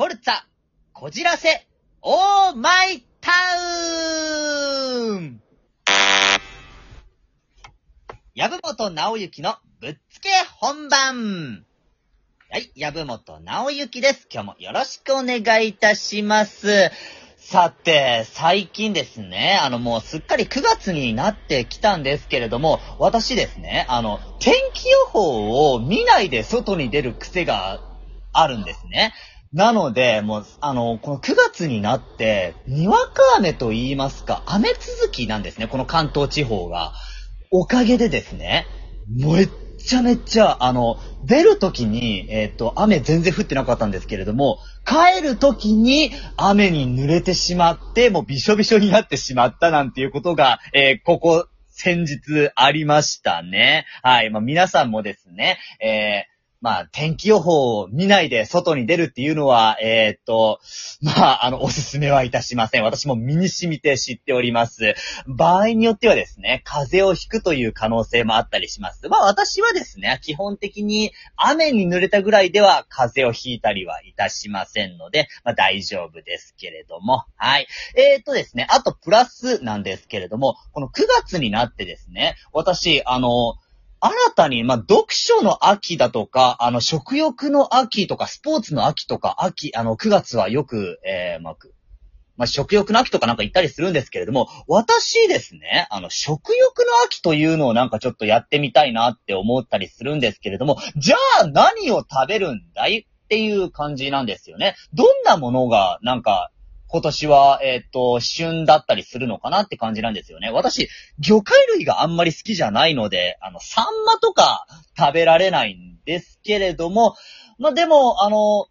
フォルツァ、こじらせ、オーマイタウン籔本直之のぶっつけ本番はい、籔本直之です。今日もよろしくお願いいたします。さて、最近ですね、あのもうすっかり9月になってきたんですけれども、私ですね、あの、天気予報を見ないで外に出る癖があるんですね。なので、もう、あの、この9月になって、にわか雨と言いますか、雨続きなんですね、この関東地方が。おかげでですね、めっちゃめっちゃ、あの、出るときに、えっ、と、雨全然降ってなかったんですけれども、帰るときに雨に濡れてしまって、もうびしょびしょになってしまったなんていうことが、えーここ、先日ありましたね。はい。まあ、皆さんもですね、えーまあ、天気予報を見ないで外に出るっていうのは、えーっと、まあ、あの、おすすめはいたしません。私も身に染みて知っております。場合によってはですね、風邪をひくという可能性もあったりします。まあ、私はですね、基本的に雨に濡れたぐらいでは風邪をひいたりはいたしませんので、まあ、大丈夫ですけれども。はい。えーっとですね、あとプラスなんですけれども、この9月になってですね、私、あの、新たに、まあ、読書の秋だとか、あの、食欲の秋とか、スポーツの秋とか、秋、あの、9月はよく、えー、ま、くまあ、食欲の秋とかなんか言ったりするんですけれども、私ですね、あの、食欲の秋というのをなんかちょっとやってみたいなって思ったりするんですけれども、じゃあ何を食べるんだいっていう感じなんですよね。どんなものが、なんか、今年は、えっ、と、旬だったりするのかなって感じなんですよね。私、魚介類があんまり好きじゃないので、あの、サンマとか食べられないんですけれども、まあ、でも、あの、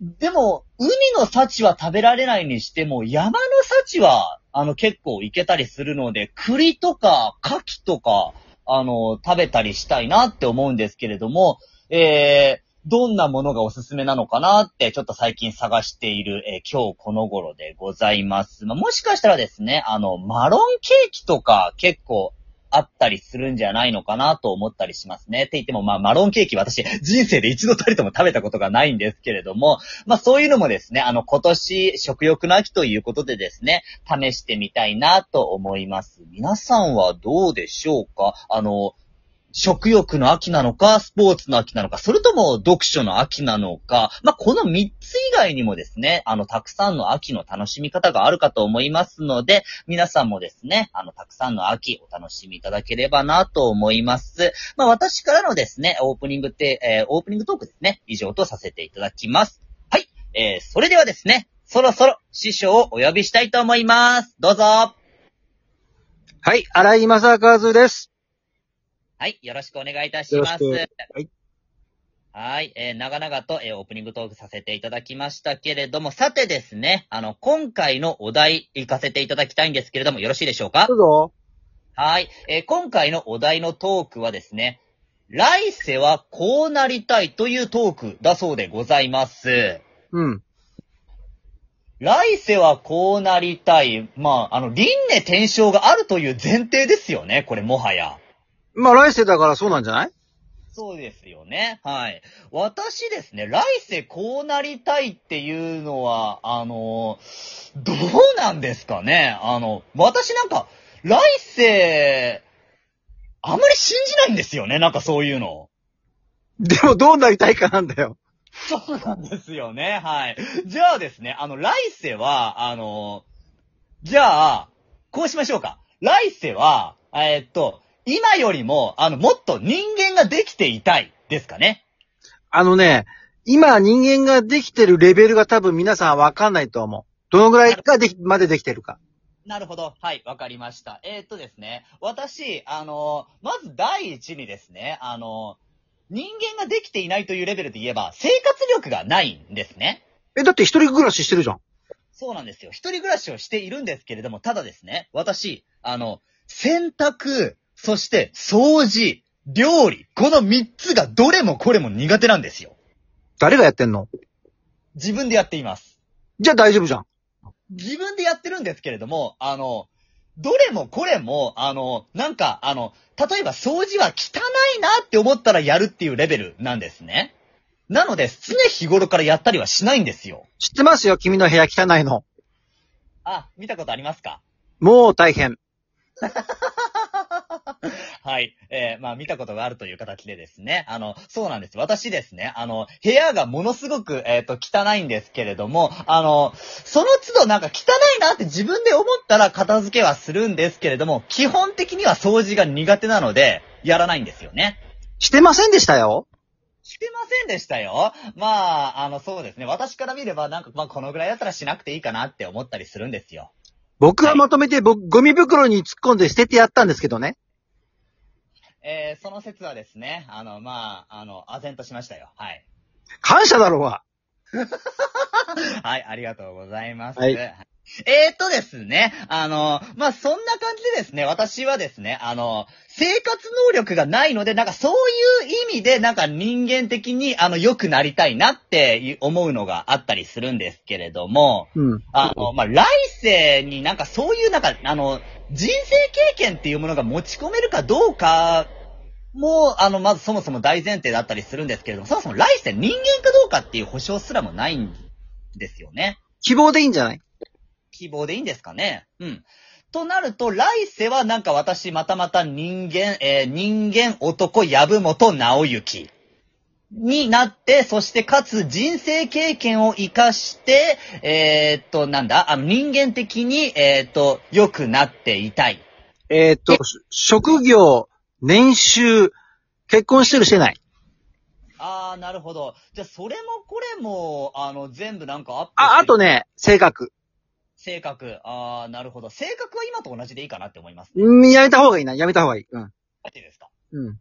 でも、海の幸は食べられないにしても、山の幸は、あの、結構いけたりするので、栗とか、牡蠣とか、あの、食べたりしたいなって思うんですけれども、えー、どんなものがおすすめなのかなって、ちょっと最近探している、えー今日この頃でございます。まあ、もしかしたらですね、あの、マロンケーキとか結構あったりするんじゃないのかなと思ったりしますね。って言っても、まあ、マロンケーキ私、人生で一度たりとも食べたことがないんですけれども、まあ、そういうのもですね、あの、今年、食欲の秋ということでですね、試してみたいなと思います。皆さんはどうでしょうか？あの、食欲の秋なのか、スポーツの秋なのか、それとも読書の秋なのか、まあ、この3つ以外にもですね、あの、たくさんの秋の楽しみ方があるかと思いますので、皆さんもですね、あの、たくさんの秋お楽しみいただければなと思います。まあ、私からのですね、オープニングって、えーオープニングトークですね、以上とさせていただきます。はい。えー、それではですね、そろそろ師匠をお呼びしたいと思います。どうぞ。ははい、荒井正和です。い。よろしくお願いいたします。はい。はい。えー長々と、えーオープニングトークさせていただきましたけれども、さてですね、あの、今回のお題行かせていただきたいんですけれども、よろしいでしょうか？どうぞ。はい。えー今回のお題のトークはですね、来世はこうなりたいというトークだそうでございます。うん。来世はこうなりたい。まあ、あの、輪廻転生があるという前提ですよね、これもはや。まあ来世だからそうなんじゃない？そうですよね。はい。私ですね、来世こうなりたいっていうのは、あの、どうなんですかねあの、私なんか、来世、あんまり信じないんですよね、なんかそういうの。でもどうなりたいかなんだよ。そうなんですよね。はい。じゃあですね、あの、来世は、あの、じゃあ、こうしましょうか。来世は、えーっと、今よりも、あの、もっと人間ができていたいですかね。あのね、今人間ができてるレベルが多分皆さんわかんないと思う。どのぐらいができ、までできてるか。なるほど。はい、わかりました。えーっとですね、私、あの、まず第一にですね、あの、人間ができていないというレベルで言えば、生活力がないんですね。え、だって一人暮らししてるじゃん。そうなんですよ。一人暮らしをしているんですけれども、ただですね、私、あの、洗濯、そして掃除、料理、この三つがどれもこれも苦手なんですよ。誰がやってんの？自分でやっています。じゃあ大丈夫じゃん。自分でやってるんですけれども、あの、どれもこれも、あの、なんか、あの、例えば掃除は汚いなって思ったらやるっていうレベルなんですね。なので、常日頃からやったりはしないんですよ。知ってますよ、君の部屋汚いの。あ、見たことありますか？もう大変。はい。えーまあ見たことがあるという形でですね。あの、そうなんです。私ですね、あの、部屋がものすごく、えっ、と、汚いんですけれども、あの、その都度なんか汚いなって自分で思ったら片付けはするんですけれども、基本的には掃除が苦手なので、やらないんですよね。してませんでしたよ。してませんでしたよ。まあ、あの、そうですね。私から見れば、なんか、まあ、このぐらいだったらしなくていいかなって思ったりするんですよ。僕がまとめて、僕、ゴミ袋に突っ込んで捨ててやったんですけどね。えー、その説はですね、あの、まあ、あの、唖然としましたよ。はい。感謝だろうが。はい、ありがとうございます。はいえーとですね、あの、まあ、そんな感じでですね、私はですね、あの、生活能力がないので、なんかそういう意味で、なんか人間的に、あの、良くなりたいなって思うのがあったりするんですけれども、うん。あの、まあ、来世になんかそういうなんか、あの、人生経験っていうものが持ち込めるかどうかも、あの、まずそもそも大前提だったりするんですけれども、そもそも来世人間かどうかっていう保証すらもないんですよね。希望でいいんじゃない？希望でいいんですかね？うん。となると、来世はなんか私またまた人間、えー人間男、籔本直之。になって、そしてかつ人生経験を活かして、えーっと、なんだ、あの人間的に、えーっと、良くなっていたい。えっ、と、し職業、年収、結婚してるしてない。あー、なるほど。じゃあ、それもこれも、あの、全部なんかアップあ、あとね。ね、性格。性格。あー、なるほど。性格は今と同じでいいかなって思います。うんやめた方がいいな。やめた方がいい。うん。いいですか？うん。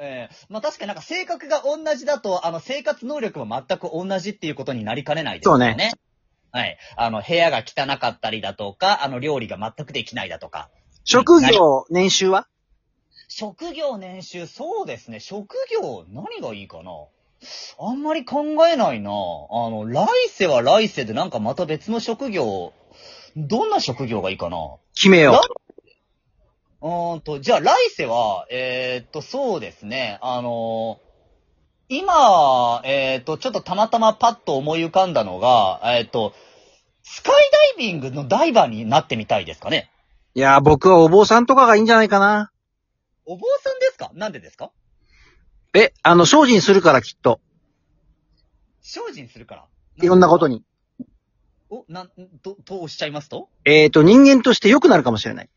ええまあ確かになんか性格が同じだと、あの生活能力も全く同じっていうことになりかねないですよね。そうねはい。あの、部屋が汚かったりだとか、あの、料理が全くできないだとか。職業、年収は？職業年収、そうですね。職業、何がいいかな。あんまり考えないな。あの、来世は来世でなんかまた別の職業、どんな職業がいいかな。決めよう。ーんと、じゃあ来世は、えーっと、そうですね、あのー今、えーっと、ちょっとたまたまパッと思い浮かんだのが、えーっと、スカイダイビングのダイバーになってみたいですかね。う。いやー、僕はお坊さんとかがいいんじゃないかな。お坊さんですか？なんでですか？え、あの、精進するからきっと。精進するから？いろんなことに。お、なん、と、とおっしゃいますと？えっ、と、人間として良くなるかもしれない。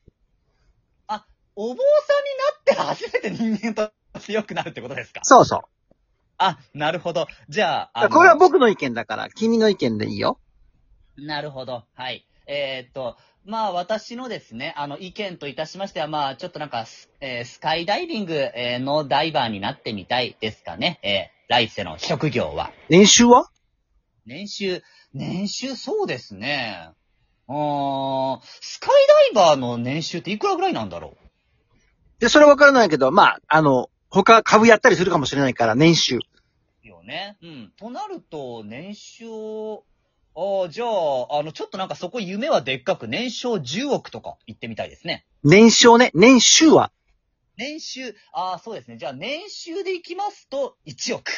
お坊さんになって初めて人間と強くなるってことですか？そうそう。あ、なるほど。じゃあ、あのこれは僕の意見だから、君の意見でいいよ。なるほど。はい。えーっと、まあ私のですね、あの意見といたしましては、まあちょっとなんかス、えースカイダイビングえーのダイバーになってみたいですかね。えー来世の職業は。年収は？年収、年収そうですね。うーん、スカイダイバーの年収っていくらぐらいなんだろう？で、それはわからないけど、まあ、あの、他株やったりするかもしれないから、年収。よね。うん。となると、年収を、ああ、じゃあ、あの、ちょっとなんかそこ夢はでっかく、年商10億とか言ってみたいですね。年商ね？年収は？年収、ああ、そうですね。じゃあ年収でいきますと、1億。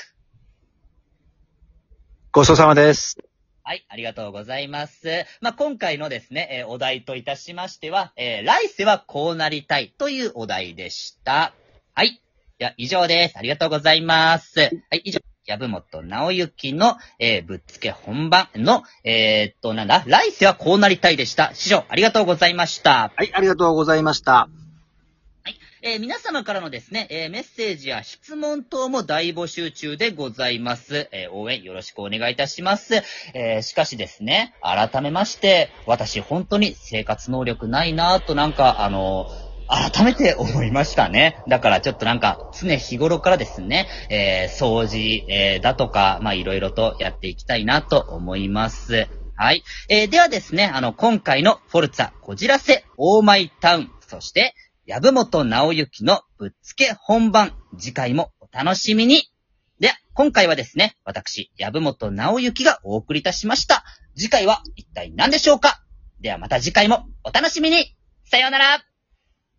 ごちそうさまです。はい、ありがとうございます。まあ、今回のですね、えーお題といたしましては、えー来世はこうなりたいというお題でした。はい。では、以上です。ありがとうございます。はい、以上。籔本直之の、えーぶっつけ本番の、えーっと、なんだ、来世はこうなりたいでした。師匠、ありがとうございました。はい、ありがとうございました。えー皆様からのですね、えーメッセージや質問等も大募集中でございます。えー応援よろしくお願いいたします。えーしかしですね、改めまして、私本当に生活能力ないなぁとなんか、あの改めて思いましたね。だからちょっとなんか、常日頃からですね、えー掃除、えーだとか、まあいろいろとやっていきたいなと思います。はい。えーではですね、あの、今回のフォルツァ、こじらせ、オーマイタウン、そして、籔本直之のぶっつけ本番、次回もお楽しみに。で、今回はですね、私、籔本直之がお送りいたしました。次回は一体何でしょうか？ではまた次回もお楽しみにさようなら